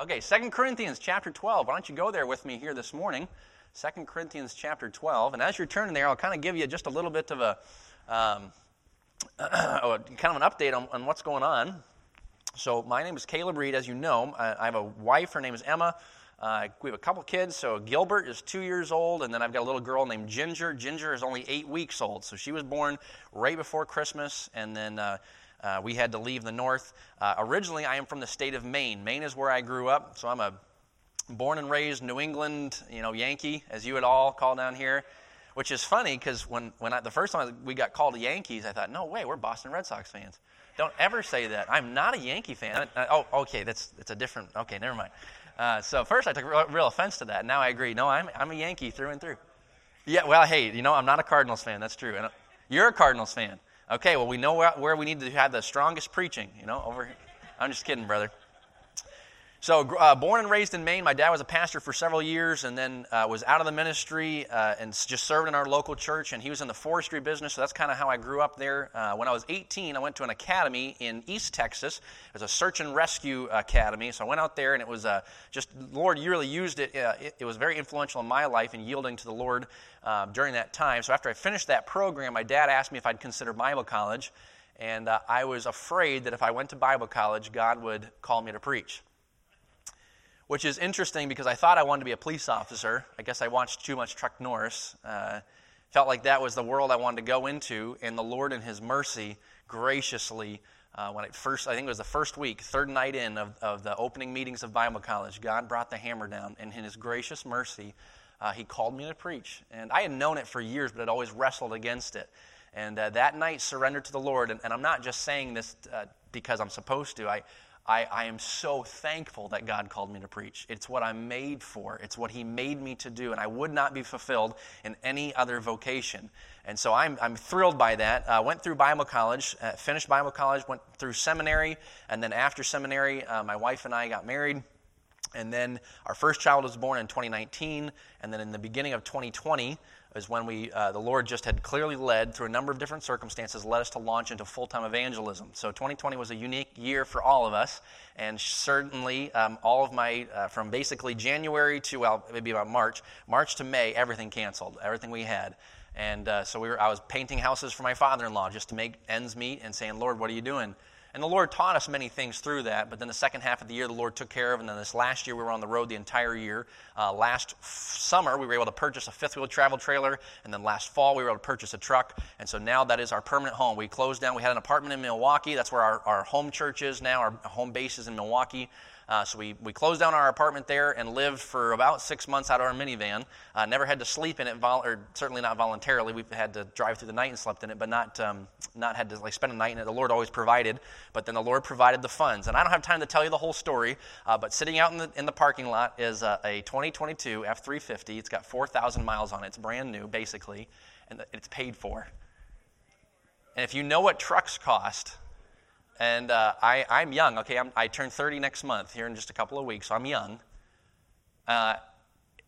Okay, Second Corinthians chapter 12. Why don't you go there with me here this morning? Second Corinthians chapter 12. And as you're turning there, I'll kind of give you just a little bit of a um, kind of an update on, on, what's going on. So, my name is Caleb Reed, as you know. I, I have a wife, her name is Emma. Uh, we have a couple kids. So, Gilbert is two years old, and then I've got a little girl named Ginger. Ginger is only eight weeks old. So, she was born right before Christmas, and then uh, uh, we had to leave the north. Uh, originally, I am from the state of Maine. Maine is where I grew up, so I'm a born and raised New England, you know, Yankee, as you would all call down here. Which is funny because when, when I, the first time we got called Yankees, I thought, no way, we're Boston Red Sox fans. Don't ever say that. I'm not a Yankee fan. Uh, oh, okay, that's, that's a different, okay, never mind. Uh, so first I took real, real, offense to that. Now I agree. No, I'm, I'm a Yankee through and through. Yeah, well, hey, you know, I'm not a Cardinals fan. That's true. And uh, you're a Cardinals fan. Okay, well, we know where, where we need to have the strongest preaching, you know, over here. I'm just kidding, brother. So, uh, born and raised in Maine, my dad was a pastor for several years and then uh, was out of the ministry uh, and just served in our local church. And he was in the forestry business, so that's kind of how I grew up there. Uh, when I was 18, I went to an academy in East Texas. It was a search and rescue academy. So, I went out there and it was uh, just, Lord really used it. Uh, it. it. was very influential in my life and yielding to the Lord during that time. So, after I finished that program, my dad asked me if I'd consider Bible college. And I was afraid that if I went to Bible college, God would call me to preach which is interesting because I thought I wanted to be a police officer. I guess I watched too much Chuck Norris. Uh, felt like that was the world I wanted to go into, and the Lord, in His mercy, graciously, uh, when it first, I think it was the first week, third night in of, of the opening meetings of Bible College, God brought the hammer down, and in His gracious mercy, uh, He called me to preach. And I had known it for years, but I'd always wrestled against it. And uh, that night, surrendered to the Lord. And, and I'm not just saying this uh, because I'm supposed to. I, I, I, am so thankful that God called me to preach. It's what I'm made for, it's what He made me to do, and I would not be fulfilled in any other vocation. And so I'm, I'm thrilled by that. Uh, went through Bible college, uh, finished Bible college, went through seminary, and then after seminary, uh, my wife and I got married. And then our first child was born in 2019, and then in the beginning of 2020, is when we, uh, the Lord just had clearly led through a number of different circumstances, led us to launch into full time evangelism. So 2020 was a unique year for all of us, and certainly um, all of my, uh, from basically January to, well, maybe about March, March to May, everything canceled, everything we had. And uh, so we were, I was painting houses for my father in law just to make ends meet and saying, Lord, what are you doing? And the Lord taught us many things through that, but then the second half of the year, the Lord took care of. And then this last year, we were on the road the entire year. Uh, last f- summer, we were able to purchase a fifth wheel travel trailer. And then last fall, we were able to purchase a truck. And so now that is our permanent home. We closed down, we had an apartment in Milwaukee. That's where our, our home church is now, our home base is in Milwaukee. Uh, so we, we closed down our apartment there and lived for about six months out of our minivan. Uh, never had to sleep in it, vol- or certainly not voluntarily. We've had to drive through the night and slept in it, but not, um, not had to like spend a night in it. The Lord always provided, but then the Lord provided the funds. And I don't have time to tell you the whole story, uh, but sitting out in the, in the parking lot is a, a 2022 F350. It's got 4,000 miles on it. It's brand new, basically, and it's paid for. And if you know what trucks cost, and uh, I, I'm young, okay? I'm, i turn 30 next month here in just a couple of weeks, so I'm young. Uh,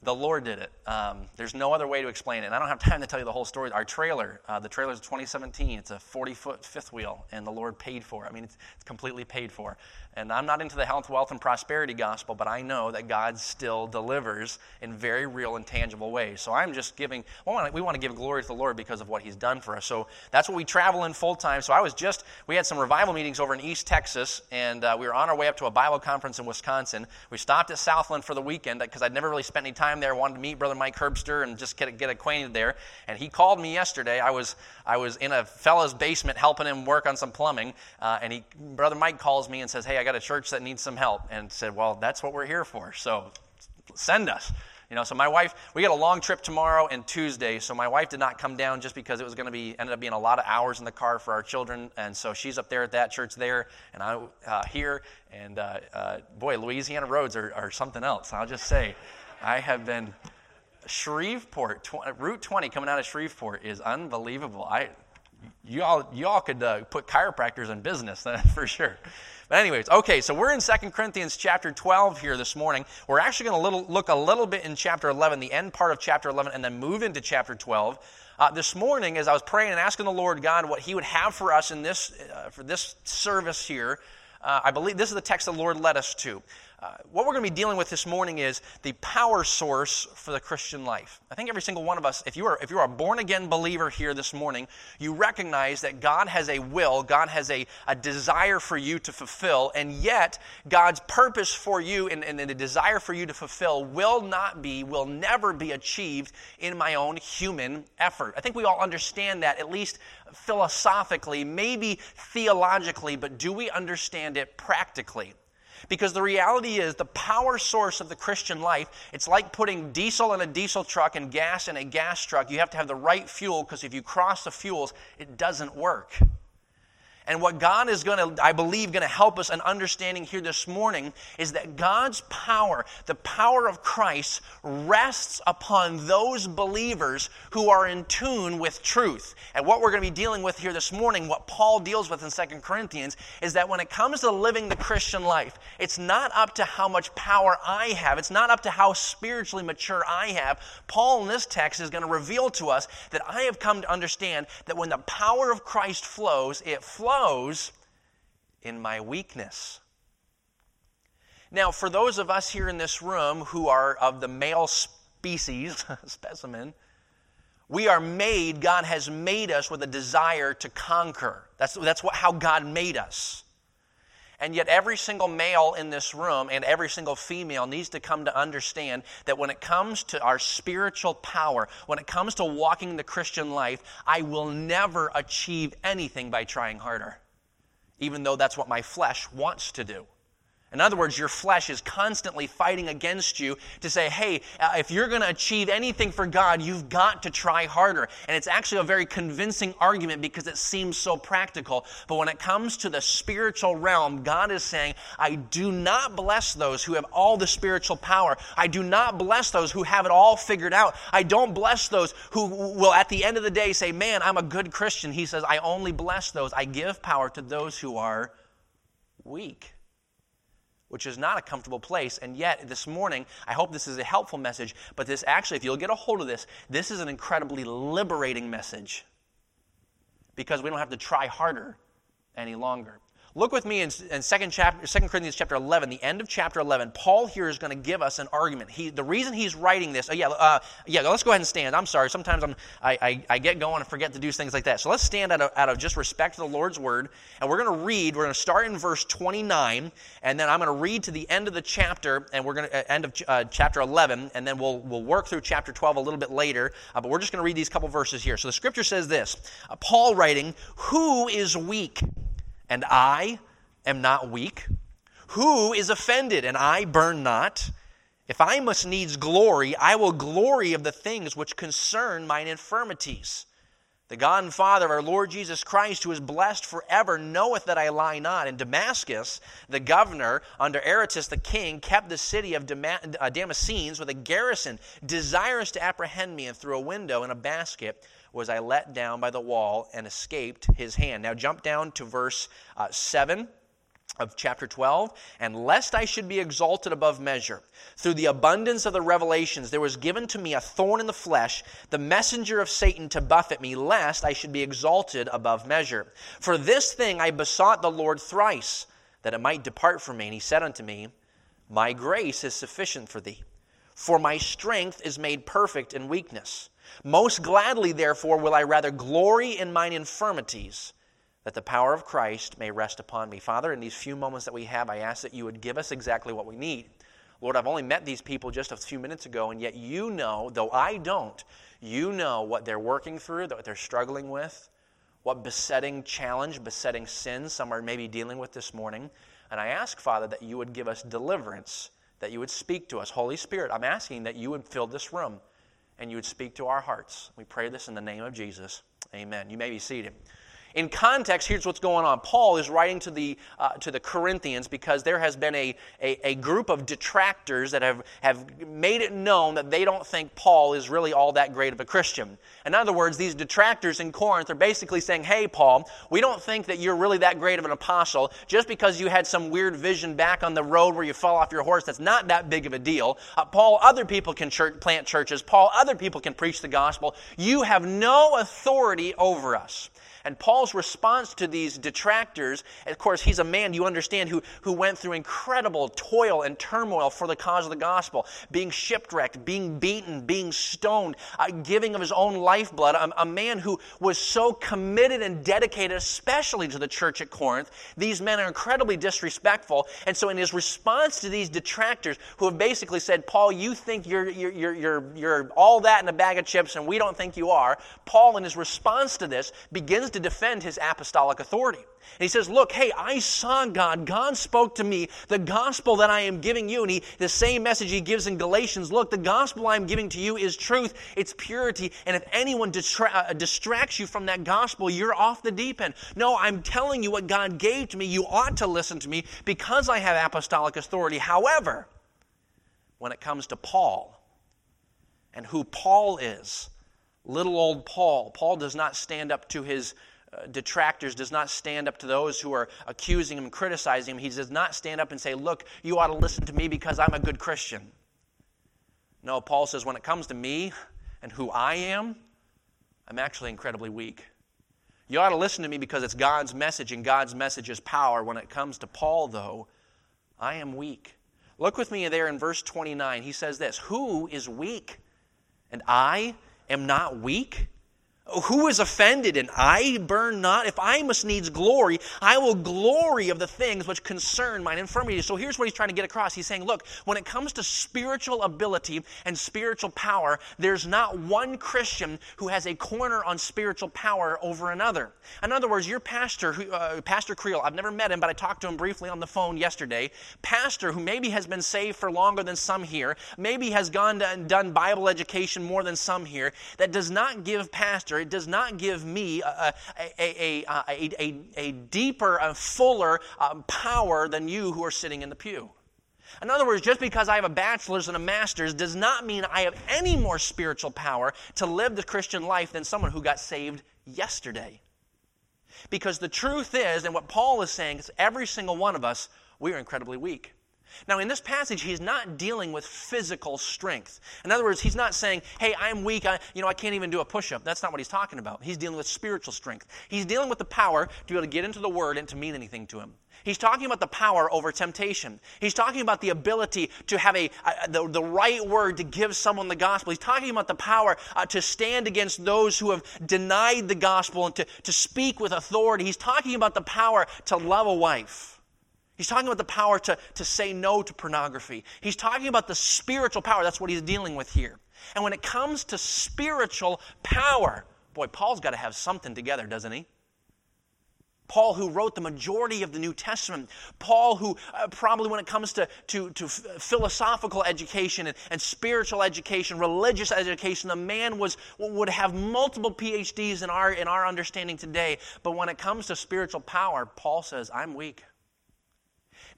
the Lord did it. Um, there's no other way to explain it. And I don't have time to tell you the whole story. Our trailer, uh, the trailer is 2017. It's a 40 foot fifth wheel, and the Lord paid for it. I mean, it's, it's completely paid for. And I'm not into the health, wealth, and prosperity gospel, but I know that God still delivers in very real and tangible ways. So I'm just giving, we want to give glory to the Lord because of what He's done for us. So that's what we travel in full time. So I was just, we had some revival meetings over in East Texas, and uh, we were on our way up to a Bible conference in Wisconsin. We stopped at Southland for the weekend because I'd never really spent any time there. wanted to meet Brother Mike Herbster and just get, get acquainted there. And he called me yesterday. I was, I was in a fellow's basement helping him work on some plumbing, uh, and he, Brother Mike calls me and says, Hey, I got a church that needs some help. And said, Well, that's what we're here for. So send us. You know, so my wife, we got a long trip tomorrow and Tuesday, so my wife did not come down just because it was going to be, ended up being a lot of hours in the car for our children, and so she's up there at that church there, and I uh, here, and uh, uh, boy, Louisiana roads are, are something else. I'll just say, I have been Shreveport, tw- Route 20 coming out of Shreveport is unbelievable. I, you all, you all could uh, put chiropractors in business for sure. But anyways, okay, so we're in 2 Corinthians chapter 12 here this morning. We're actually going to look a little bit in chapter 11, the end part of chapter 11, and then move into chapter 12. Uh, this morning, as I was praying and asking the Lord God what He would have for us in this, uh, for this service here, uh, I believe this is the text the Lord led us to. Uh, what we're going to be dealing with this morning is the power source for the Christian life. I think every single one of us, if you are if you are a born again believer here this morning, you recognize that God has a will, God has a, a desire for you to fulfill, and yet God's purpose for you and, and the desire for you to fulfill will not be, will never be achieved in my own human effort. I think we all understand that, at least philosophically, maybe theologically, but do we understand it practically? Because the reality is, the power source of the Christian life, it's like putting diesel in a diesel truck and gas in a gas truck. You have to have the right fuel because if you cross the fuels, it doesn't work. And what God is going to, I believe, going to help us in understanding here this morning is that God's power, the power of Christ, rests upon those believers who are in tune with truth. And what we're going to be dealing with here this morning, what Paul deals with in 2 Corinthians, is that when it comes to living the Christian life, it's not up to how much power I have, it's not up to how spiritually mature I have. Paul in this text is going to reveal to us that I have come to understand that when the power of Christ flows, it flows flows in my weakness. Now, for those of us here in this room who are of the male species, specimen, we are made, God has made us with a desire to conquer. That's, that's what, how God made us. And yet, every single male in this room and every single female needs to come to understand that when it comes to our spiritual power, when it comes to walking the Christian life, I will never achieve anything by trying harder, even though that's what my flesh wants to do. In other words, your flesh is constantly fighting against you to say, hey, uh, if you're going to achieve anything for God, you've got to try harder. And it's actually a very convincing argument because it seems so practical. But when it comes to the spiritual realm, God is saying, I do not bless those who have all the spiritual power. I do not bless those who have it all figured out. I don't bless those who will, at the end of the day, say, man, I'm a good Christian. He says, I only bless those. I give power to those who are weak which is not a comfortable place. And yet, this morning, I hope this is a helpful message, but this actually, if you'll get a hold of this, this is an incredibly liberating message because we don't have to try harder any longer. Look with me in, in 2, chapter, 2 Corinthians chapter 11, the end of chapter 11. Paul here is going to give us an argument. He, the reason he's writing this, oh yeah, uh, yeah, let's go ahead and stand. I'm sorry. Sometimes I'm, I, I, I, get going and forget to do things like that. So let's stand out of, out of just respect to the Lord's word. And we're going to read, we're going to start in verse 29, and then I'm going to read to the end of the chapter, and we're going to, uh, end of uh, chapter 11, and then we'll, we'll work through chapter 12 a little bit later. Uh, but we're just going to read these couple verses here. So the scripture says this uh, Paul writing, Who is weak? And I am not weak? Who is offended, and I burn not? If I must needs glory, I will glory of the things which concern mine infirmities. The God and Father of our Lord Jesus Christ, who is blessed forever, knoweth that I lie not. In Damascus, the governor, under Aretas the king, kept the city of uh, Damascenes with a garrison, desirous to apprehend me, and through a window in a basket was I let down by the wall and escaped his hand. Now jump down to verse uh, 7 of chapter 12, and lest I should be exalted above measure, through the abundance of the revelations, there was given to me a thorn in the flesh, the messenger of Satan to buffet me, lest I should be exalted above measure. For this thing I besought the Lord thrice, that it might depart from me. And he said unto me, My grace is sufficient for thee, for my strength is made perfect in weakness. Most gladly, therefore, will I rather glory in mine infirmities that the power of Christ may rest upon me. Father, in these few moments that we have, I ask that you would give us exactly what we need. Lord, I've only met these people just a few minutes ago, and yet you know, though I don't, you know what they're working through, what they're struggling with, what besetting challenge, besetting sin some are maybe dealing with this morning. And I ask, Father, that you would give us deliverance, that you would speak to us. Holy Spirit, I'm asking that you would fill this room and you would speak to our hearts. We pray this in the name of Jesus. Amen. You may be seated. In context, here's what's going on. Paul is writing to the, uh, to the Corinthians because there has been a, a, a, group of detractors that have, have made it known that they don't think Paul is really all that great of a Christian. In other words, these detractors in Corinth are basically saying, hey, Paul, we don't think that you're really that great of an apostle just because you had some weird vision back on the road where you fell off your horse. That's not that big of a deal. Uh, Paul, other people can church, plant churches. Paul, other people can preach the gospel. You have no authority over us. And Paul's response to these detractors, of course, he's a man, you understand, who, who went through incredible toil and turmoil for the cause of the gospel, being shipwrecked, being beaten, being stoned, uh, giving of his own lifeblood, a, a man who was so committed and dedicated, especially to the church at Corinth. These men are incredibly disrespectful. And so, in his response to these detractors, who have basically said, Paul, you think you're, you're, you're, you're, you're all that in a bag of chips, and we don't think you are, Paul, in his response to this, begins to defend his apostolic authority. And he says, Look, hey, I saw God. God spoke to me. The gospel that I am giving you, and he, the same message he gives in Galatians look, the gospel I'm giving to you is truth, it's purity. And if anyone distra- uh, distracts you from that gospel, you're off the deep end. No, I'm telling you what God gave to me. You ought to listen to me because I have apostolic authority. However, when it comes to Paul and who Paul is, little old Paul, Paul does not stand up to his uh, detractors, does not stand up to those who are accusing him, criticizing him. He does not stand up and say, Look, you ought to listen to me because I'm a good Christian. No, Paul says, when it comes to me and who I am, I'm actually incredibly weak. You ought to listen to me because it's God's message, and God's message is power. When it comes to Paul, though, I am weak. Look with me there in verse 29. He says this Who is weak? And I am not weak? Who is offended and I burn not? If I must needs glory, I will glory of the things which concern mine infirmity. So here's what he's trying to get across. He's saying, look, when it comes to spiritual ability and spiritual power, there's not one Christian who has a corner on spiritual power over another. In other words, your pastor, uh, Pastor Creel, I've never met him, but I talked to him briefly on the phone yesterday. Pastor who maybe has been saved for longer than some here, maybe has gone and done Bible education more than some here, that does not give pastor it does not give me a, a, a, a, deeper, a fuller um, power than you who are sitting in the pew. In other words, just because I have a bachelor's and a master's does not mean I have any more spiritual power to live the Christian life than someone who got saved yesterday. Because the truth is, and what Paul is saying, is every single one of us, we are incredibly weak. Now, in this passage, he's not dealing with physical strength. In other words, he's not saying, hey, I'm weak, I, you know, I can't even do a push up. That's not what he's talking about. He's dealing with spiritual strength. He's dealing with the power to be able to get into the Word and to mean anything to him. He's talking about the power over temptation. He's talking about the ability to have a, the, the right word to give someone the gospel. He's talking about the power uh, to stand against those who have denied the gospel and to, to speak with authority. He's talking about the power to love a wife. He's talking about the power to, to say no to pornography. He's talking about the spiritual power. That's what he's dealing with here. And when it comes to spiritual power, boy, Paul's got to have something together, doesn't he? Paul, who wrote the majority of the New Testament. Paul, who uh, probably, when it comes to, to, to philosophical education and, and, spiritual education, religious education, the man was, would have multiple PhDs in our, in our understanding today. But when it comes to spiritual power, Paul says, I'm weak.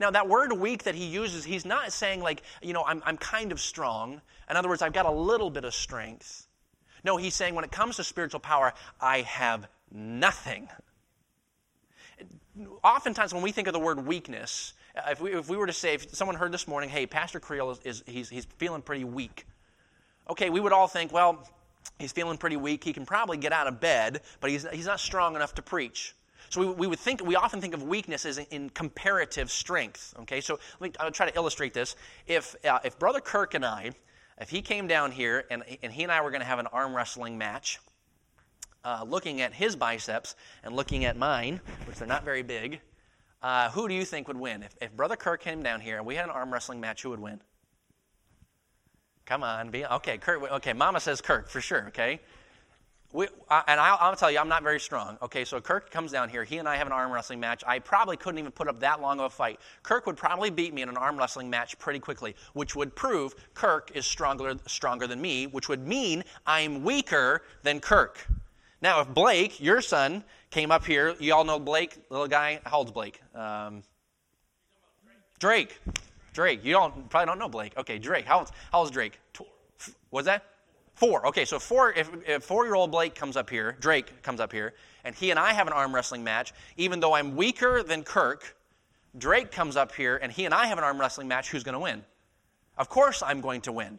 Now, that word weak that he uses, he's not saying, like, you know, I'm, I'm kind of strong. In other words, I've got a little bit of strength. No, he's saying, when it comes to spiritual power, I have nothing. Oftentimes, when we think of the word weakness, uh, if we, if we were to say, if someone heard this morning, hey, Pastor Creel is, is he's, he's feeling pretty weak. Okay, we would all think, well, he's feeling pretty weak. He can probably get out of bed, but he's, he's not strong enough to preach. So we, we would think, we often think of weakness as in, comparative strength. Okay, so let me I'll try to illustrate this. If, uh, if Brother Kirk and I, if he came down here and, and he and I were going to have an arm wrestling match, uh, looking at his biceps and looking at mine, which they're not very big, uh, who do you think would win? If, if Brother Kirk came down here and we had an arm wrestling match, who would win? Come on, be okay. Kirk. Okay, Mama says Kirk for sure. Okay, we, uh, and I'll, I'll, tell you, I'm not very strong. Okay, so Kirk comes down here. He and I have an arm wrestling match. I probably couldn't even put up that long of a fight. Kirk would probably beat me in an arm wrestling match pretty quickly, which would prove Kirk is stronger, stronger than me, which would mean I'm weaker than Kirk. Now, if Blake, your son, came up here, you all know Blake, little guy. How old's Blake? Um, Drake. Drake. You don't probably don't know Blake. Okay, Drake. How old, how old's Drake? Was that? Four. Okay, so four. If, if four-year-old Blake comes up here, Drake comes up here, and he and I have an arm wrestling match, even though I'm weaker than Kirk, Drake comes up here, and he and I have an arm wrestling match. Who's going to win? Of course, I'm going to win.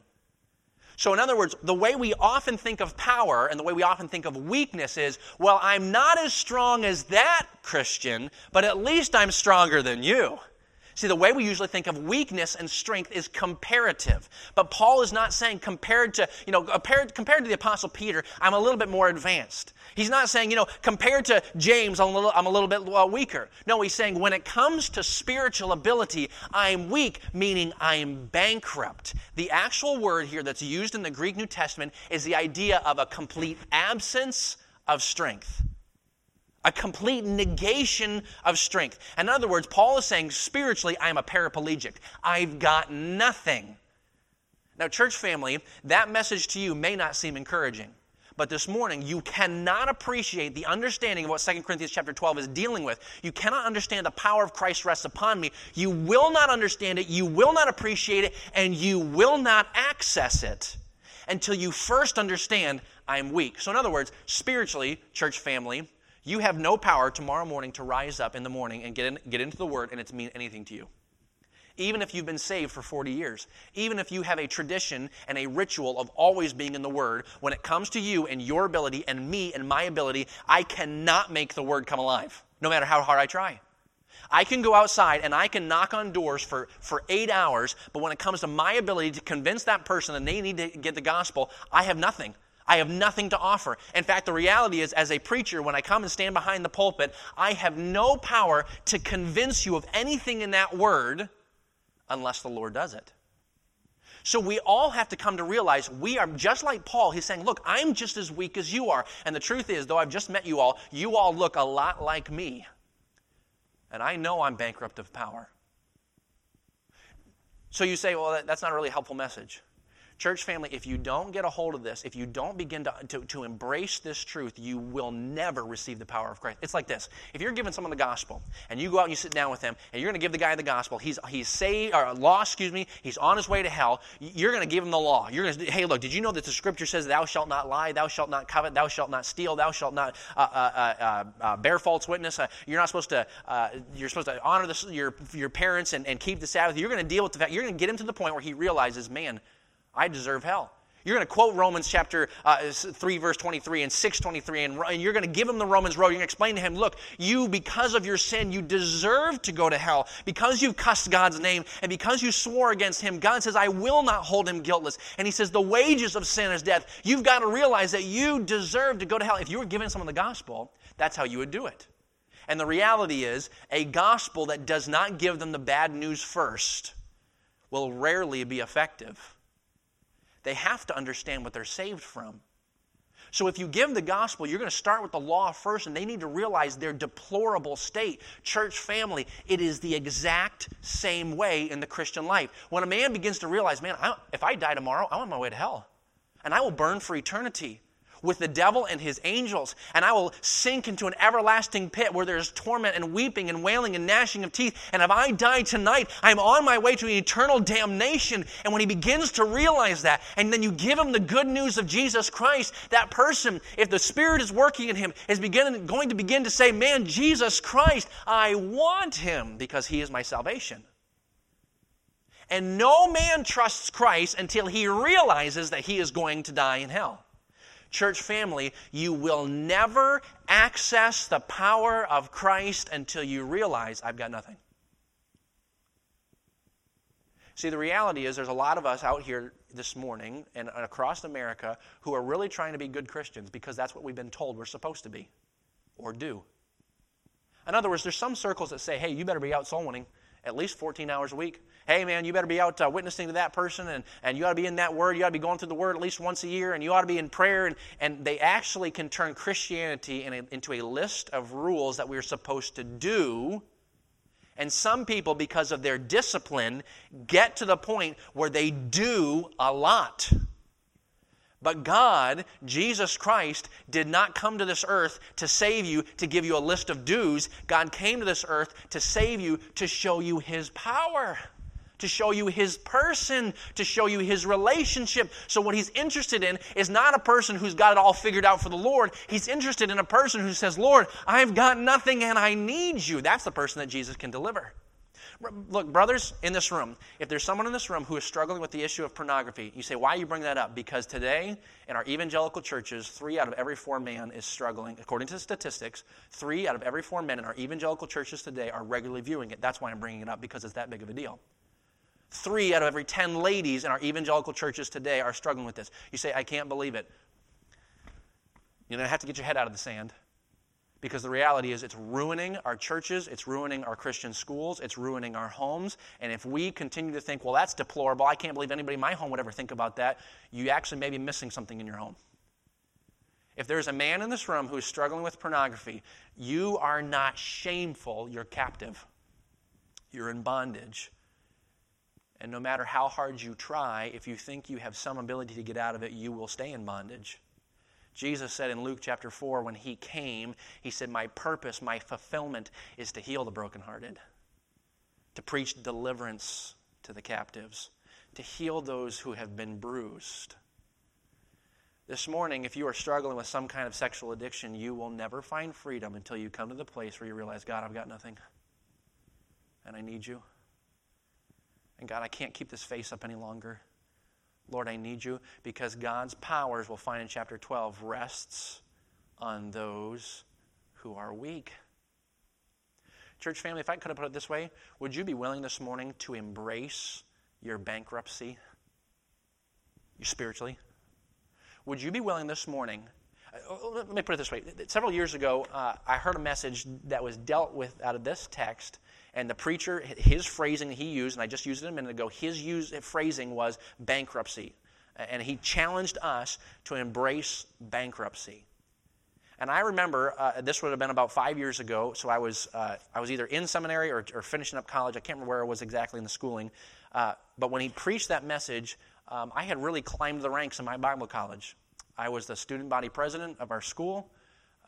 So, in other words, the way we often think of power and the way we often think of weakness is well, I'm not as strong as that Christian, but at least I'm stronger than you. See, the way we usually think of weakness and strength is comparative. But Paul is not saying compared to, you know, compared, compared to the Apostle Peter, I'm a little bit more advanced. He's not saying, you know, compared to James, I'm a little, I'm a little bit uh, weaker. No, he's saying when it comes to spiritual ability, I'm weak, meaning I'm bankrupt. The actual word here that's used in the Greek New Testament is the idea of a complete absence of strength a complete negation of strength. In other words, Paul is saying spiritually, I'm a paraplegic. I've got nothing. Now, church family, that message to you may not seem encouraging. But this morning, you cannot appreciate the understanding of what 2 Corinthians chapter 12 is dealing with. You cannot understand the power of Christ rests upon me. You will not understand it, you will not appreciate it, and you will not access it until you first understand I'm weak. So, in other words, spiritually, church family, you have no power tomorrow morning to rise up in the morning and get, in, get into the Word and it's mean anything to you. Even if you've been saved for 40 years, even if you have a tradition and a ritual of always being in the Word, when it comes to you and your ability and me and my ability, I cannot make the Word come alive, no matter how hard I try. I can go outside and I can knock on doors for, for eight hours, but when it comes to my ability to convince that person that they need to get the gospel, I have nothing. I have nothing to offer. In fact, the reality is, as a preacher, when I come and stand behind the pulpit, I have no power to convince you of anything in that word unless the Lord does it. So we all have to come to realize we are just like Paul. He's saying, Look, I'm just as weak as you are. And the truth is, though I've just met you all, you all look a lot like me. And I know I'm bankrupt of power. So you say, Well, that's not a really helpful message. Church family, if you don't get a hold of this, if you don't begin to, to, to, embrace this truth, you will never receive the power of Christ. It's like this. If you're giving someone the gospel and you go out and you sit down with them and you're going to give the guy the gospel, he's, he's saved, or lost, excuse me, he's on his way to hell, you're going to give him the law. You're going to, hey, look, did you know that the scripture says, thou shalt not lie, thou shalt not covet, thou shalt not steal, thou shalt not uh, uh, uh, uh bear false witness. Uh, you're not supposed to, uh, you're supposed to honor the, your, your parents and, and keep the Sabbath. You're going to deal with the fact, you're going to get him to the point where he realizes, man, I deserve hell. You're going to quote Romans chapter uh, 3, verse 23 and 623, and, and you're going to give him the Romans road. You're going to explain to him, look, you, because of your sin, you deserve to go to hell. Because you've cussed God's name and because you swore against him, God says, I will not hold him guiltless. And he says, the wages of sin is death. You've got to realize that you deserve to go to hell. If you were giving someone the gospel, that's how you would do it. And the reality is, a gospel that does not give them the bad news first will rarely be effective they have to understand what they're saved from. So if you give the gospel, you're going to start with the law first, and they need to realize their deplorable state. Church family, it is the exact same way in the Christian life. When a man begins to realize, man, I, if I die tomorrow, I'm on my way to hell, and I will burn for eternity with the devil and his angels, and I will sink into an everlasting pit where there's torment and weeping and wailing and gnashing of teeth. And if I die tonight, I'm on my way to eternal damnation. And when he begins to realize that, and then you give him the good news of Jesus Christ, that person, if the Spirit is working in him, is beginning, going to begin to say, Man, Jesus Christ, I want him because he is my salvation. And no man trusts Christ until he realizes that he is going to die in hell church family, you will never access the power of Christ until you realize I've got nothing. See, the reality is there's a lot of us out here this morning and across America who are really trying to be good Christians because that's what we've been told we're supposed to be or do. In other words, there's some circles that say, hey, you better be out soul winning at least 14 hours a week. Hey, man, you better be out uh, witnessing to that person, and, and you ought to be in that word. You ought to be going through the word at least once a year, and you ought to be in prayer. And, and they actually can turn Christianity in a, into a list of rules that we're supposed to do. And some people, because of their discipline, get to the point where they do a lot. But God, Jesus Christ, did not come to this earth to save you, to give you a list of dues. God came to this earth to save you, to show you His power, to show you His person, to show you His relationship. So, what He's interested in is not a person who's got it all figured out for the Lord. He's interested in a person who says, Lord, I've got nothing and I need you. That's the person that Jesus can deliver. Look, brothers in this room, if there's someone in this room who is struggling with the issue of pornography, you say, why you bring that up? Because today, in our evangelical churches, three out of every four men is struggling. According to the statistics, three out of every four men in our evangelical churches today are regularly viewing it. That's why I'm bringing it up, because it's that big of a deal. Three out of every ten ladies in our evangelical churches today are struggling with this. You say, I can't believe it. You know, have to get your head out of the sand because the reality is it's ruining our churches, it's ruining our Christian schools, it's ruining our homes. And if we continue to think, well, that's deplorable, I can't believe anybody in my home would ever think about that, you actually may be missing something in your home. If there's a man in this room who is struggling with pornography, you are not shameful, you're captive. You're in bondage. And no matter how hard you try, if you think you have some ability to get out of it, you will stay in bondage. Jesus said in Luke chapter 4, when he came, he said, My purpose, my fulfillment is to heal the brokenhearted, to preach deliverance to the captives, to heal those who have been bruised. This morning, if you are struggling with some kind of sexual addiction, you will never find freedom until you come to the place where you realize, God, I've got nothing, and I need you. And God, I can't keep this face up any longer. Lord, I need you because God's powers, we'll find in chapter 12, rests on those who are weak. Church family, if I could have put it this way, would you be willing this morning to embrace your bankruptcy you spiritually? Would you be willing this morning? Uh, let me put it this way. Several years ago, uh, I heard a message that was dealt with out of this text and the preacher, his phrasing he used, and I just used it a minute ago, his use, phrasing was bankruptcy. And he challenged us to embrace bankruptcy. And I remember uh, this would have been about five years ago. So I was uh, I was either in seminary or, or, finishing up college. I can't remember where I was exactly in the schooling. Uh, but when he preached that message, um, I had really climbed the ranks in my Bible college. I was the student body president of our school.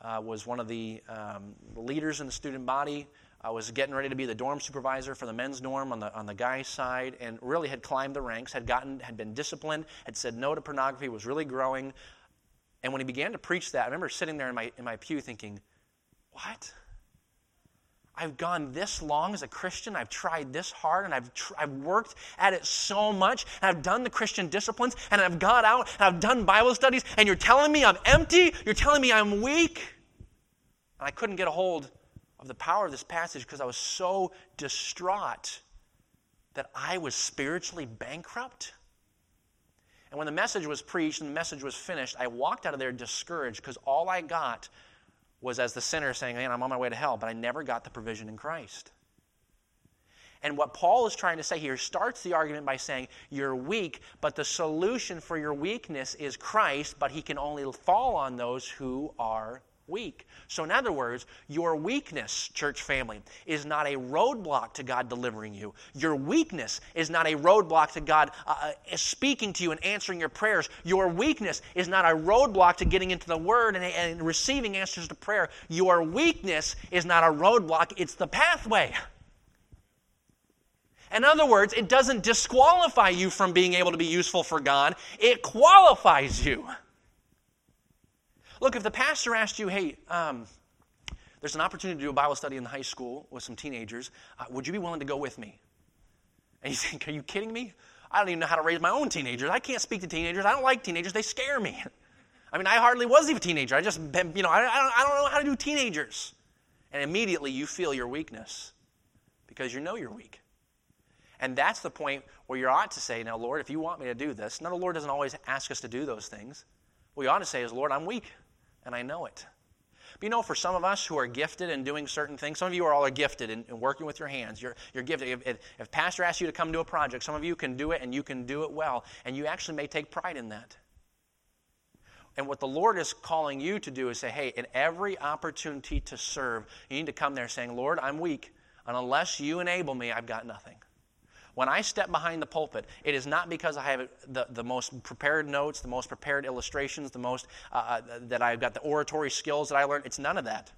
Uh, was one of the um, leaders in the student body. I was getting ready to be the dorm supervisor for the men's dorm on the, on the guy's side and really had climbed the ranks, had, gotten, had been disciplined, had said no to pornography, was really growing. And when he began to preach that, I remember sitting there in my, in my pew thinking, what? I've gone this long as a Christian. I've tried this hard and I've, tr- I've worked at it so much. And I've done the Christian disciplines and I've got out and I've done Bible studies. And you're telling me I'm empty? You're telling me I'm weak? And I couldn't get a hold of the power of this passage because I was so distraught that I was spiritually bankrupt. And when the message was preached and the message was finished, I walked out of there discouraged because all I got was as the sinner saying, Man, I'm on my way to hell, but I never got the provision in Christ. And what Paul is trying to say here starts the argument by saying, You're weak, but the solution for your weakness is Christ, but he can only fall on those who are weak. So, in other words, your weakness, church family, is not a roadblock to God delivering you. Your weakness is not a roadblock to God uh, uh, speaking to you and answering your prayers. Your weakness is not a roadblock to getting into the Word and, and receiving answers to prayer. Your weakness is not a roadblock, it's the pathway. In other words, it doesn't disqualify you from being able to be useful for God, it qualifies you. Look, if the pastor asked you, hey, um, there's an opportunity to do a Bible study in the high school with some teenagers, uh, would you be willing to go with me? And you think, are you kidding me? I don't even know how to raise my own teenagers. I can't speak to teenagers. I don't like teenagers. They scare me. I mean, I hardly was even a teenager. I just, you know, I, I, don't, I don't know how to do teenagers. And immediately you feel your weakness because you know you're weak. And that's the point where you ought to say, Now, Lord, if you want me to do this, now the Lord doesn't always ask us to do those things. What we ought to say is, Lord, I'm weak and I know it. But you know, for some of us who are gifted in doing certain things, some of you are all are gifted in, in working with your hands. You're, you're gifted. If, if, if pastor asks you to come do a project, some of you can do it and you can do it well, and you actually may take pride in that. And what the Lord is calling you to do is say, hey, in every opportunity to serve, you need to come there saying, Lord, I'm weak, and unless you enable me, I've got nothing. When I step behind the pulpit, it is not because I have the, the most prepared notes, the most prepared illustrations, the most uh, uh, that I've got the oratory skills that I learned. It's none of that.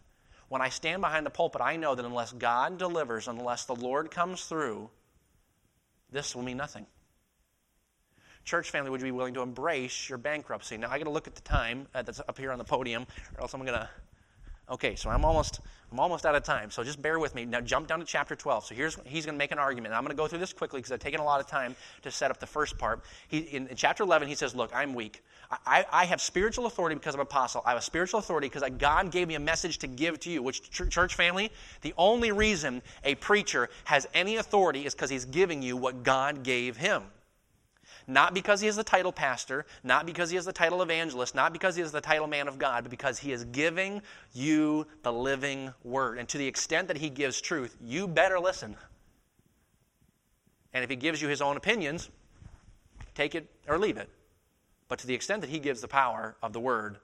When I stand behind the pulpit, I know that unless God delivers, unless the Lord comes through, this will mean nothing. Church family, would you be willing to embrace your bankruptcy? Now, I got to look at the time uh, that's up here on the podium, or else I'm going to Okay, so I'm almost I'm almost out of time. So just bear with me. Now jump down to chapter 12. So here's he's going to make an argument. I'm going to go through this quickly because I've taken a lot of time to set up the first part. He, in, in chapter 11, he says, "Look, I'm weak. I, I, have spiritual authority because I'm apostle. I have spiritual authority because God gave me a message to give to you. Which church family? The only reason a preacher has any authority is because he's giving you what God gave him." Not because he is the title pastor, not because he is the title evangelist, not because he is the title man of God, but because he is giving you the living word. And to the extent that he gives truth, you better listen. And if he gives you his own opinions, take it or leave it. But to the extent that he gives the power of the word,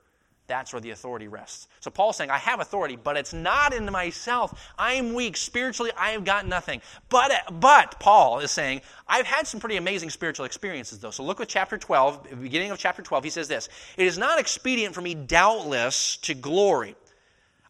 that's where the authority rests. So Paul's saying, I have authority, but it's not in myself. I'm weak. Spiritually, I have got nothing. But, but, Paul is saying, I've had some pretty amazing spiritual experiences, though. So look at chapter 12, beginning of chapter 12, he says this It is not expedient for me, doubtless, to glory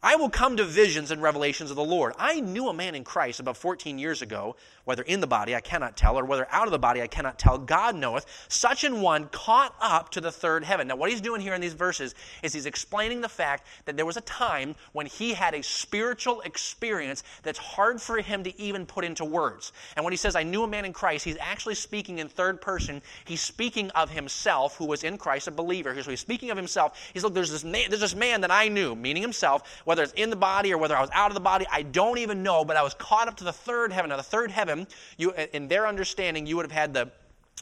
I will come to visions and revelations of the Lord. I knew a man in Christ about 14 years ago, whether in the body I cannot tell, or whether out of the body I cannot tell. God knoweth. Such an one caught up to the third heaven. Now, what he's doing here in these verses is he's explaining the fact that there was a time when he had a spiritual experience that's hard for him to even put into words. And when he says, I knew a man in Christ, he's actually speaking in third person. He's speaking of himself, who was in Christ, a believer. So he's speaking of himself. He's look, there's this man, there's this man that I knew, meaning himself, whether it's in the body or whether I was out of the body, I don't even know, but I was caught up to the third heaven. Now, the third heaven, you, in their understanding, you would have had the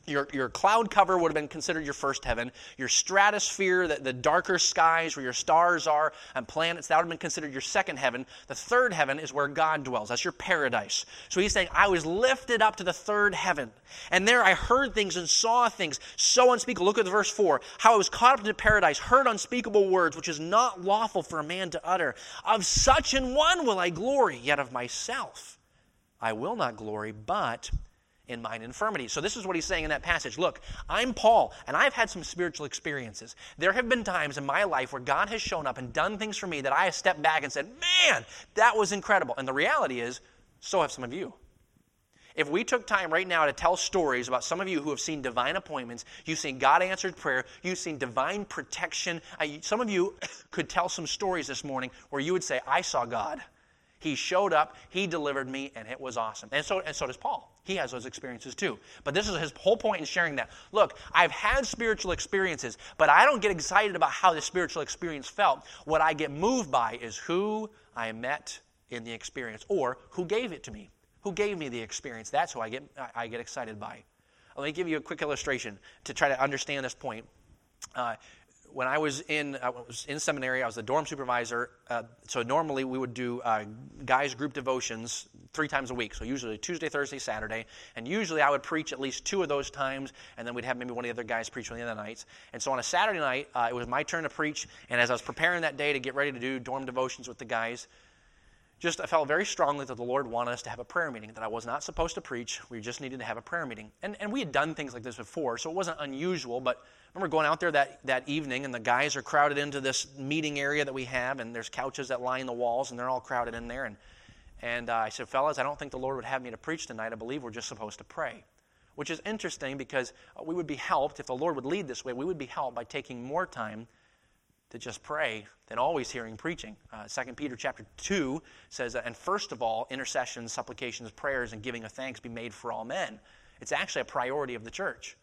your, your cloud cover would have been considered your first heaven. Your stratosphere, the, the darker skies where your stars are and planets, that would have been considered your second heaven. The third heaven is where God dwells. That's your paradise. So he's saying, I was lifted up to the third heaven. And there I heard things and saw things so unspeakable. Look at verse 4. How I was caught up into paradise, heard unspeakable words, which is not lawful for a man to utter. Of such an one will I glory, yet of myself I will not glory, but in mine infirmity. So, this is what he's saying in that passage. Look, I'm Paul, and I've had some spiritual experiences. There have been times in my life where God has shown up and done things for me that I have stepped back and said, Man, that was incredible. And the reality is, so have some of you. If we took time right now to tell stories about some of you who have seen divine appointments, you've seen God answered prayer, you've seen divine protection, some of you could tell some stories this morning where you would say, I saw God. He showed up, he delivered me, and it was awesome. And so, and so does Paul. He has those experiences too. But this is his whole point in sharing that. Look, I've had spiritual experiences, but I don't get excited about how the spiritual experience felt. What I get moved by is who I met in the experience or who gave it to me. Who gave me the experience? That's who I get, I get excited by. Let me give you a quick illustration to try to understand this point. Uh, when I was in I was in seminary, I was the dorm supervisor. Uh, so normally we would do uh, guys group devotions three times a week. So usually Tuesday, Thursday, Saturday, and usually I would preach at least two of those times, and then we'd have maybe one of the other guys preach of the other nights. And so on a Saturday night, uh, it was my turn to preach. And as I was preparing that day to get ready to do dorm devotions with the guys, just I felt very strongly that the Lord wanted us to have a prayer meeting, that I was not supposed to preach. We just needed to have a prayer meeting. And, and we had done things like this before, so it wasn't unusual, but remember going out there that, that evening, and the guys are crowded into this meeting area that we have, and there's couches that line the walls, and they're all crowded in there. And, and uh, I said, Fellas, I don't think the Lord would have me to preach tonight. I believe we're just supposed to pray. Which is interesting because we would be helped, if the Lord would lead this way, we would be helped by taking more time to just pray than always hearing preaching. Uh, 2 Peter chapter 2 says, And first of all, intercessions, supplications, prayers, and giving of thanks be made for all men. It's actually a priority of the church.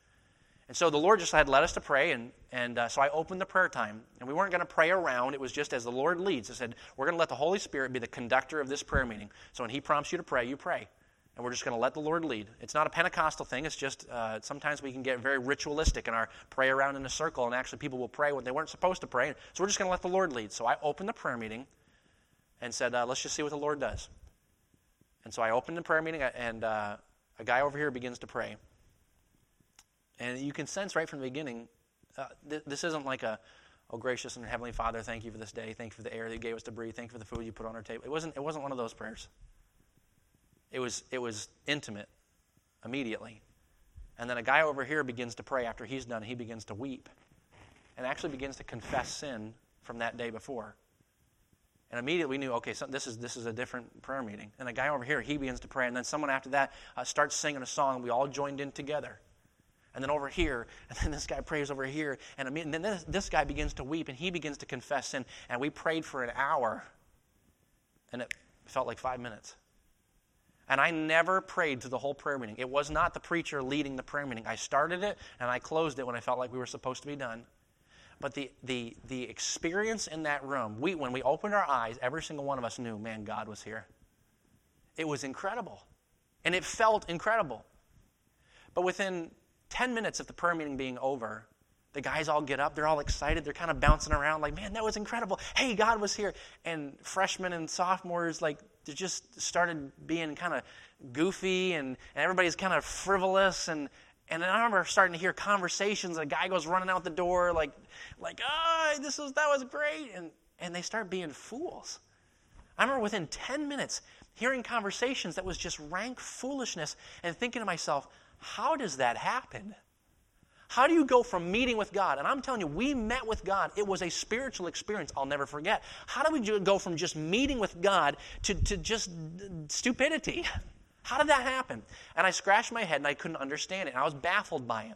And so the Lord just had led us to pray, and, and uh, so I opened the prayer time. And we weren't going to pray around. It was just as the Lord leads. I said, We're going to let the Holy Spirit be the conductor of this prayer meeting. So when He prompts you to pray, you pray. And we're just going to let the Lord lead. It's not a Pentecostal thing. It's just uh, sometimes we can get very ritualistic in our pray around in a circle, and actually people will pray when they weren't supposed to pray. So we're just going to let the Lord lead. So I opened the prayer meeting and said, uh, Let's just see what the Lord does. And so I opened the prayer meeting, and uh, a guy over here begins to pray. And you can sense right from the beginning, uh, th- this isn't like a, oh gracious and heavenly Father, thank you for this day, thank you for the air that you gave us to breathe, thank you for the food you put on our table. It wasn't, it wasn't one of those prayers. It was, it was intimate immediately. And then a guy over here begins to pray after he's done, he begins to weep and actually begins to confess sin from that day before. And immediately we knew, okay, so this is this is a different prayer meeting. And a guy over here, he begins to pray, and then someone after that uh, starts singing a song. and We all joined in together and then over here, and then this guy prays over here, and, then this, this guy begins to weep, and he begins to confess sin, and we prayed for an hour and it felt like five minutes. And I never prayed through the whole prayer meeting. It was not the preacher leading the prayer meeting. I started it and I closed it when I felt like we were supposed to be done. But the, the, the experience in that room, we, when we opened our eyes, every single one of us knew, man, God was here. It was incredible. And it felt incredible. But within 10 minutes of the prayer meeting being over, the guys all get up. They're all excited. They're kind of bouncing around, like, man, that was incredible. Hey, God was here. And freshmen and sophomores, like, they just started being kind of goofy, and, and everybody's kind of frivolous. And, and I remember starting to hear conversations. A guy goes running out the door, like, like, oh, this was, that was great. And, and they start being fools. I remember within 10 minutes hearing conversations that was just rank foolishness and thinking to myself, how does that happen? How do you go from meeting with God? And I'm telling you, we met with God. It was a spiritual experience I'll never forget. How do we go from just meeting with God to, to just stupidity? How did that happen? And I scratched my head and I couldn't understand it. I was baffled by it.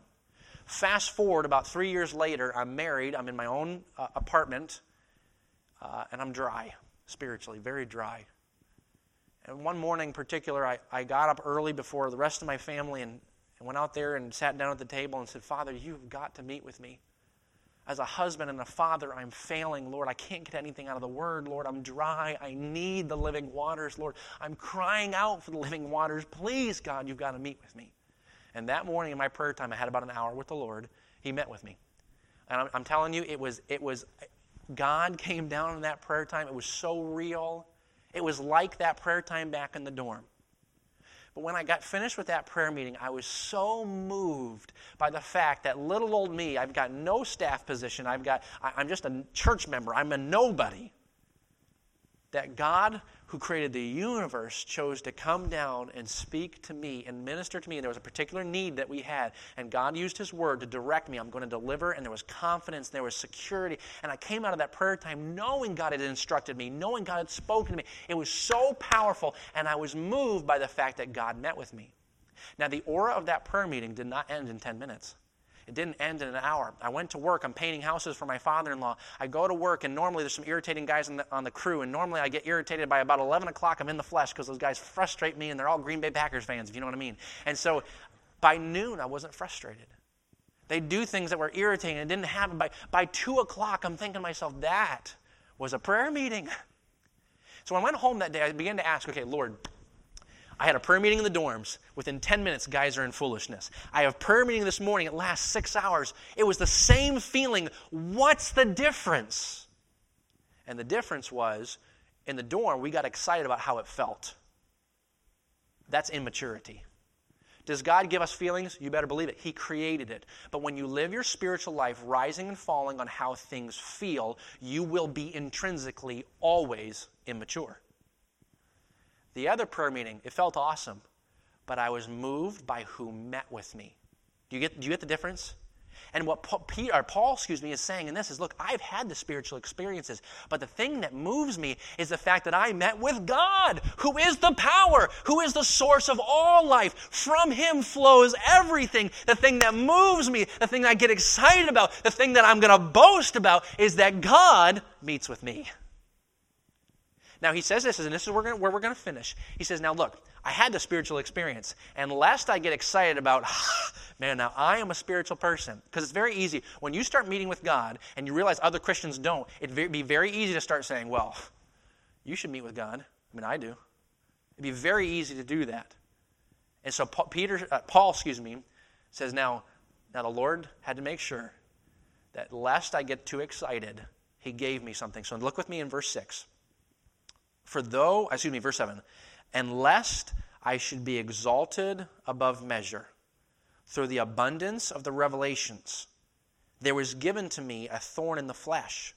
Fast forward about three years later, I'm married, I'm in my own uh, apartment, uh, and I'm dry, spiritually, very dry. And one morning in particular, I, I got up early before the rest of my family and, and went out there and sat down at the table and said, Father, you've got to meet with me. As a husband and a father, I'm failing, Lord. I can't get anything out of the word, Lord. I'm dry. I need the living waters, Lord. I'm crying out for the living waters. Please, God, you've got to meet with me. And that morning in my prayer time, I had about an hour with the Lord. He met with me. And I'm, I'm telling you, it was, it was, God came down in that prayer time. It was so real. It was like that prayer time back in the dorm. But when I got finished with that prayer meeting, I was so moved by the fact that little old me, I've got no staff position, I've got, I'm just a church member, I'm a nobody. That God who created the universe chose to come down and speak to me and minister to me. And there was a particular need that we had. And God used His word to direct me. I'm going to deliver. And there was confidence, and there was security. And I came out of that prayer time knowing God had instructed me, knowing God had spoken to me. It was so powerful. And I was moved by the fact that God met with me. Now, the aura of that prayer meeting did not end in 10 minutes. It didn't end in an hour. I went to work. I'm painting houses for my father in law. I go to work, and normally there's some irritating guys on the, on the crew, and normally I get irritated by about 11 o'clock. I'm in the flesh because those guys frustrate me, and they're all Green Bay Packers fans, if you know what I mean. And so by noon, I wasn't frustrated. They do things that were irritating. It didn't happen. By, by 2 o'clock, I'm thinking to myself, that was a prayer meeting. So when I went home that day, I began to ask, okay, Lord, I had a prayer meeting in the dorms. Within 10 minutes, guys are in foolishness. I have prayer meeting this morning. It lasts six hours. It was the same feeling. What's the difference? And the difference was in the dorm, we got excited about how it felt. That's immaturity. Does God give us feelings? You better believe it. He created it. But when you live your spiritual life rising and falling on how things feel, you will be intrinsically always immature. The other prayer meeting, it felt awesome, but I was moved by who met with me. Do you get, do you get the difference? And what Paul, Peter, Paul, excuse me, is saying in this is, look, I've had the spiritual experiences, but the thing that moves me is the fact that I met with God, who is the power, who is the source of all life. From Him flows everything. The thing that moves me, the thing I get excited about, the thing that I'm going to boast about is that God meets with me. Now he says this, and this is where we're going to finish. He says, Now look, I had the spiritual experience, and lest I get excited about, man, now I am a spiritual person, because it's very easy. When you start meeting with God and you realize other Christians don't, it'd be very easy to start saying, Well, you should meet with God. I mean, I do. It'd be very easy to do that. And so Peter, uh, Paul, excuse me, says, Now, now the Lord had to make sure that lest I get too excited, he gave me something. So look with me in verse 6. For though, excuse me, verse 7, and lest I should be exalted above measure through the abundance of the revelations, there was given to me a thorn in the flesh,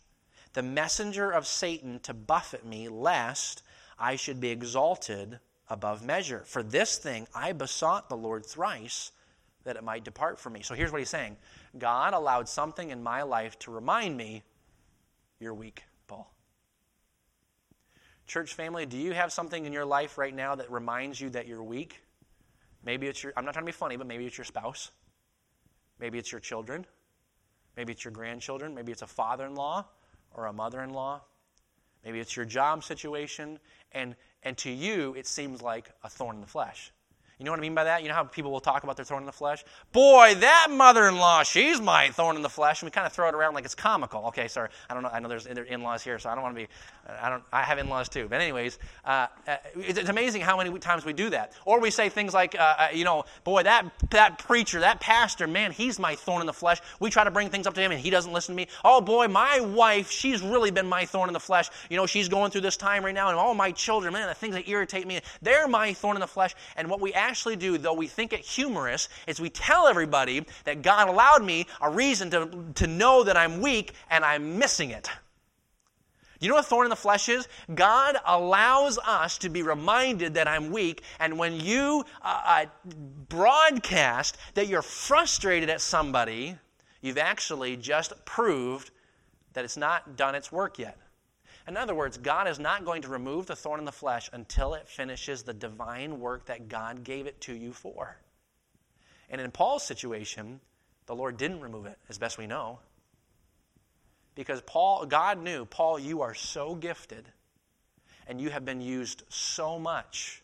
the messenger of Satan to buffet me, lest I should be exalted above measure. For this thing I besought the Lord thrice that it might depart from me. So here's what he's saying God allowed something in my life to remind me, you're weak. Church family, do you have something in your life right now that reminds you that you're weak? Maybe it's your, I'm not trying to be funny, but maybe it's your spouse. Maybe it's your children. Maybe it's your grandchildren. Maybe it's a father in law or a mother in law. Maybe it's your job situation, and, and to you, it seems like a thorn in the flesh. You know what I mean by that? You know how people will talk about their thorn in the flesh? Boy, that mother in law, she's my thorn in the flesh. And we kind of throw it around like it's comical. Okay, sorry. I don't know. I know there's in laws here, so I don't want to be, I, don't, I have in laws too. But, anyways, uh, uh, it's, amazing how many times we do that. Or we say things like, uh, uh, you know, boy, that, that preacher, that pastor, man, he's my thorn in the flesh. We try to bring things up to him and he doesn't listen to me. Oh, boy, my wife, she's really been my thorn in the flesh. You know, she's going through this time right now. And all my children, man, the things that irritate me, they're my thorn in the flesh. And what we actually do, though we think it humorous is we tell everybody that God allowed me a reason to, to know that I'm weak and I'm missing it. You know what thorn in the flesh is? God allows us to be reminded that I'm weak, and when you uh, uh, broadcast that you're frustrated at somebody, you've actually just proved that it's not done its work yet. In other words, God is not going to remove the thorn in the flesh until it finishes the divine work that God gave it to you for. And in Paul's situation, the Lord didn't remove it, as best we know. Because Paul, God knew, Paul, you are so gifted and you have been used so much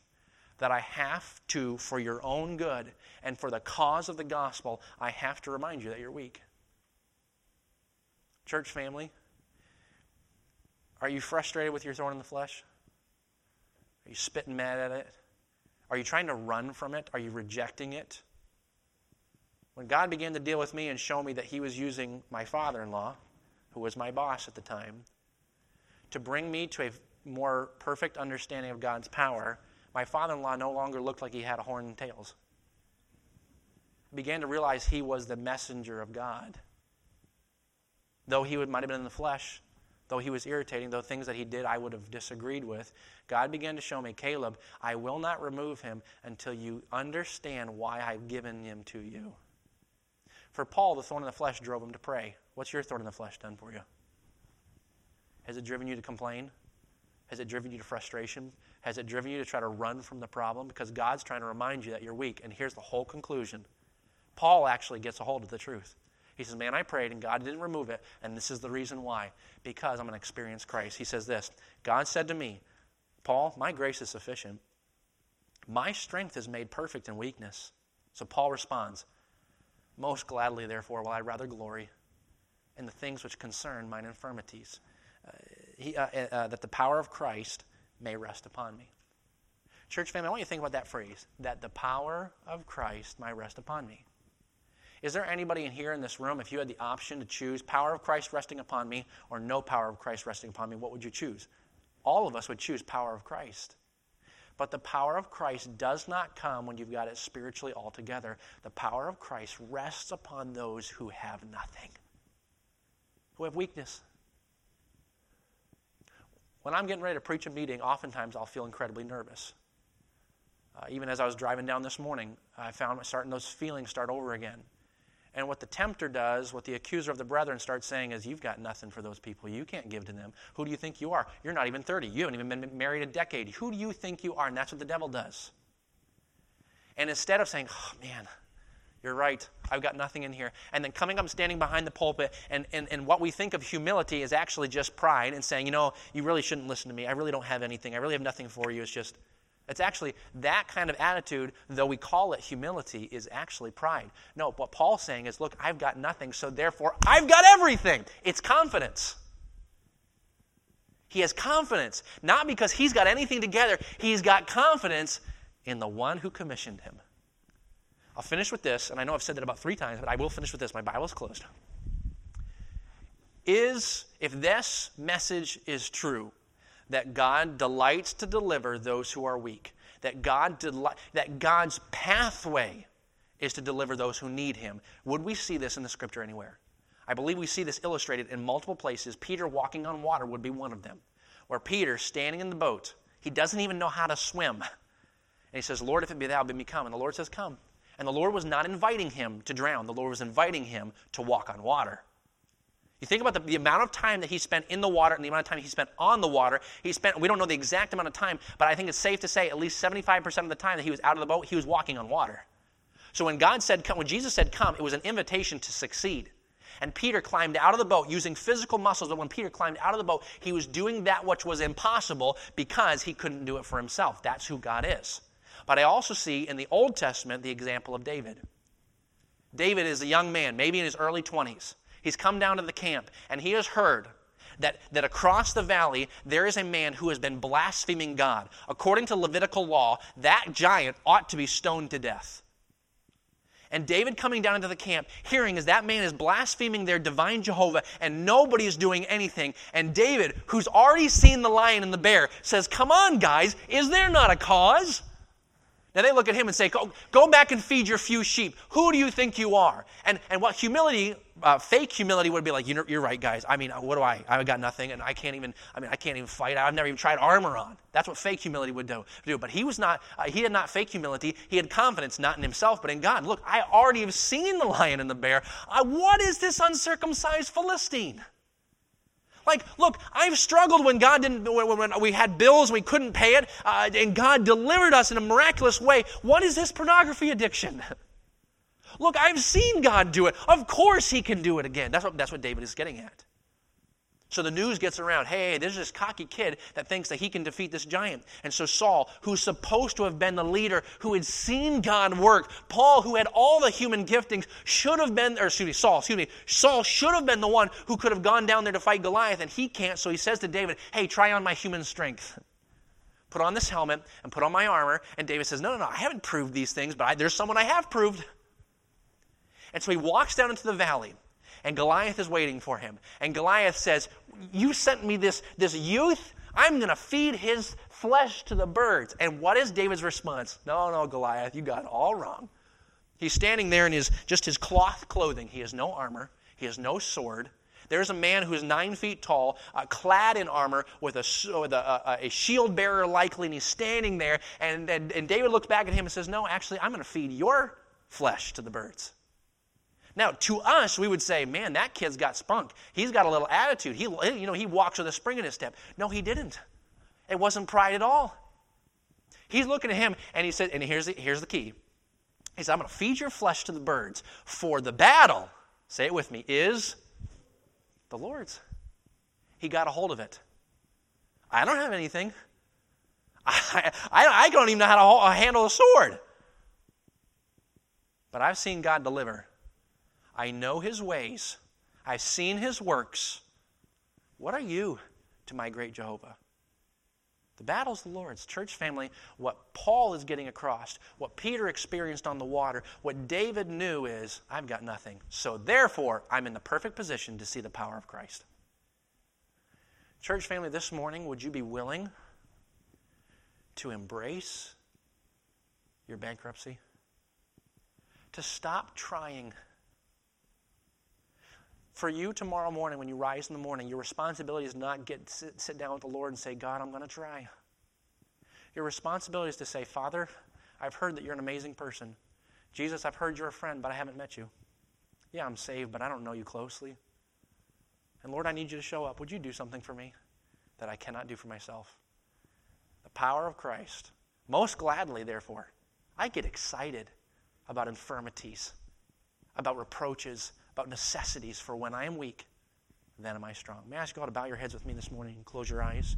that I have to, for your own good and for the cause of the gospel, I have to remind you that you're weak. Church family, are you frustrated with your thorn in the flesh? Are you spitting mad at it? Are you trying to run from it? Are you rejecting it? When God began to deal with me and show me that He was using my father in law, who was my boss at the time, to bring me to a more perfect understanding of God's power, my father in law no longer looked like he had a horn and tails. I began to realize he was the messenger of God. Though he would, might have been in the flesh, though he was irritating, though things that he did I would have disagreed with, God began to show me, Caleb, I will not remove him until you understand why I've given him to you. For Paul, the thorn in the flesh drove him to pray. What's your thorn in the flesh done for you? Has it driven you to complain? Has it driven you to frustration? Has it driven you to try to run from the problem? Because God's trying to remind you that you're weak. And here's the whole conclusion Paul actually gets a hold of the truth. He says, Man, I prayed and God didn't remove it, and this is the reason why. Because I'm going to experience Christ. He says this God said to me, Paul, my grace is sufficient. My strength is made perfect in weakness. So Paul responds, Most gladly, therefore, will I rather glory in the things which concern mine infirmities, uh, he, uh, uh, uh that the power of Christ may rest upon me. Church family, I want you to think about that phrase that the power of Christ might rest upon me. Is there anybody in here in this room, if you had the option to choose power of Christ resting upon me or no power of Christ resting upon me, what would you choose? All of us would choose power of Christ. But the power of Christ does not come when you've got it spiritually all together. The power of Christ rests upon those who have nothing, who have weakness. When I'm getting ready to preach a meeting, oftentimes I'll feel incredibly nervous. Uh, even as I was driving down this morning, I found starting those feelings start over again. And what the tempter does, what the accuser of the brethren starts saying is, You've got nothing for those people. You can't give to them. Who do you think you are? You're not even 30. You haven't even been married a decade. Who do you think you are? And that's what the devil does. And instead of saying, Oh, man, you're right. I've got nothing in here. And then coming up standing behind the pulpit, and, and, and what we think of humility is actually just pride and saying, you know, you really shouldn't listen to me. I really don't have anything. I really have nothing for you. It's just, it's actually that kind of attitude, though we call it humility, is actually pride. No, what Paul's saying is, look, I've got nothing, so therefore I've got everything. It's confidence. He has confidence, not because he's got anything together, he's got confidence in the one who commissioned him. I'll finish with this, and I know I've said that about three times, but I will finish with this. My Bible's closed. Is, if this message is true, that God delights to deliver those who are weak, that, God deli- that God's pathway is to deliver those who need Him. Would we see this in the scripture anywhere? I believe we see this illustrated in multiple places. Peter walking on water would be one of them, where Peter, standing in the boat, he doesn't even know how to swim. And he says, Lord, if it be thou, bid me come. And the Lord says, Come. And the Lord was not inviting him to drown, the Lord was inviting him to walk on water. You think about the, the, amount of time that he spent in the water and the amount of time he spent on the water. He spent, we don't know the exact amount of time, but I think it's safe to say at least 75% of the time that he was out of the boat, he was walking on water. So when God said, come, when Jesus said come, it was an invitation to succeed. And Peter climbed out of the boat using physical muscles. But when Peter climbed out of the boat, he was doing that which was impossible because he couldn't do it for himself. That's who God is. But I also see in the Old Testament the example of David. David is a young man, maybe in his early 20s. He's come down to the camp and he has heard that, that across the valley there is a man who has been blaspheming God. According to Levitical law, that giant ought to be stoned to death. And David coming down into the camp, hearing as that man is blaspheming their divine Jehovah and nobody is doing anything. And David, who's already seen the lion and the bear, says, Come on, guys, is there not a cause? Now they look at him and say, Go, go back and feed your few sheep. Who do you think you are? And, and what humility, uh, fake humility would be like, you're, you're right, guys. I mean, what do I? I've got nothing and I can't even, I mean, I can't even fight. I've never even tried armor on. That's what fake humility would do. do. But he was not, uh, he had not fake humility. He had confidence, not in himself, but in God. Look, I already have seen the lion and the bear. Uh, what is this uncircumcised Philistine? Like, look, I've struggled when God didn't, when we had bills we couldn't pay it, uh, and God delivered us in a miraculous way. What is this pornography addiction? Look, I've seen God do it. Of course He can do it again. That's what, that's what David is getting at. So the news gets around hey, there's this cocky kid that thinks that he can defeat this giant. And so Saul, who's supposed to have been the leader, who had seen God work, Paul, who had all the human giftings, should have been, or excuse me, Saul, excuse me, Saul should have been the one who could have gone down there to fight Goliath, and he can't. So he says to David, hey, try on my human strength. Put on this helmet and put on my armor. And David says, no, no, no, I haven't proved these things, but I, there's someone I have proved. And so he walks down into the valley and Goliath is waiting for him. And Goliath says, You sent me this, this youth. I'm going to feed his flesh to the birds. And what is David's response? No, no, Goliath, you got it all wrong. He's standing there in his, just his cloth clothing. He has no armor, he has no sword. There's a man who is nine feet tall, uh, clad in armor, with a, with a, a, a shield bearer likely, and he's standing there. And, and, and David looks back at him and says, No, actually, I'm going to feed your flesh to the birds. Now, to us, we would say, man, that kid's got spunk. He's got a little attitude. He, eh, you know, he walks with a spring in his step. No, he didn't. It wasn't pride at all. He's looking at him, and he said, and here's the, here's the key. He said, I'm going to feed your flesh to the birds, for the battle, say it with me, is the Lord's. He got a hold of it. I don't have anything. I, I, I don't even know how to uh, handle a sword. But I've seen God deliver. I know his ways. I've seen his works. What are you to my great Jehovah? The battle's the Lord's. Church family, what Paul is getting across, what Peter experienced on the water, what David knew is, I've got nothing. So therefore, I'm in the perfect position to see the power of Christ. Church family, this morning, would you be willing to embrace your bankruptcy? To stop trying for you tomorrow morning, when you rise in the morning, your responsibility is not get sit, sit down with the Lord and say, God, I'm going to try. Your responsibility is to say, Father, I've heard that you're an amazing person. Jesus, I've heard you're a friend, but I haven't met you. Yeah, I'm saved, but I don't know you closely. And Lord, I need you to show up. Would you do something for me that I cannot do for myself? The power of Christ. Most gladly, therefore, I get excited about infirmities, about reproaches, about necessities for when I am weak, then am I strong. May I ask all to bow your heads with me this morning and close your eyes?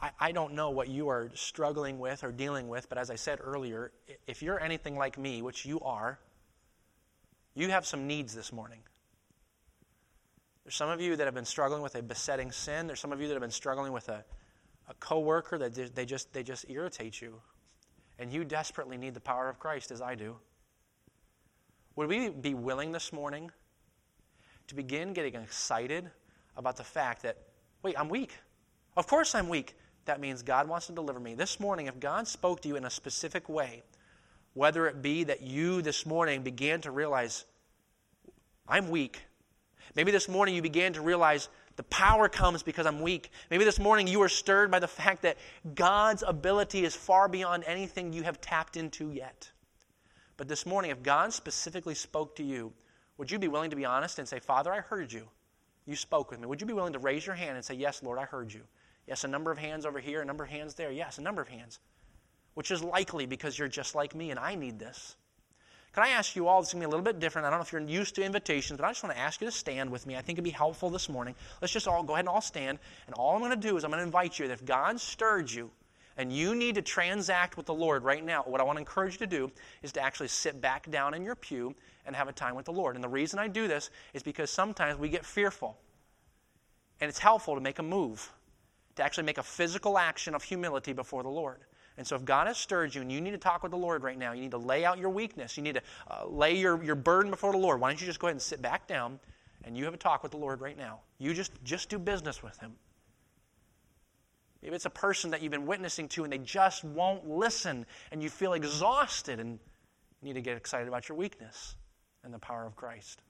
I, I don't know what you are struggling with or dealing with, but as I said earlier, if you're anything like me, which you are, you have some needs this morning. There's some of you that have been struggling with a besetting sin. There's some of you that have been struggling with a, a coworker that they just, they just irritate you. And you desperately need the power of Christ, as I do. Would we be willing this morning to begin getting excited about the fact that, wait, I'm weak? Of course I'm weak. That means God wants to deliver me. This morning, if God spoke to you in a specific way, whether it be that you this morning began to realize, I'm weak. Maybe this morning you began to realize the power comes because I'm weak. Maybe this morning you were stirred by the fact that God's ability is far beyond anything you have tapped into yet. But this morning, if God specifically spoke to you, would you be willing to be honest and say, Father, I heard you. You spoke with me. Would you be willing to raise your hand and say, Yes, Lord, I heard you? Yes, a number of hands over here, a number of hands there. Yes, a number of hands. Which is likely because you're just like me and I need this. Can I ask you all, this is going to be a little bit different. I don't know if you're used to invitations, but I just want to ask you to stand with me. I think it'd be helpful this morning. Let's just all go ahead and all stand. And all I'm going to do is I'm going to invite you that if God stirred you and you need to transact with the Lord right now, what I want to encourage you to do is to actually sit back down in your pew and have a time with the Lord. And the reason I do this is because sometimes we get fearful. And it's helpful to make a move, to actually make a physical action of humility before the Lord. And so, if God has stirred you and you need to talk with the Lord right now, you need to lay out your weakness, you need to uh, lay your, your burden before the Lord, why don't you just go ahead and sit back down and you have a talk with the Lord right now? You just, just do business with Him. Maybe it's a person that you've been witnessing to and they just won't listen and you feel exhausted and need to get excited about your weakness and the power of Christ.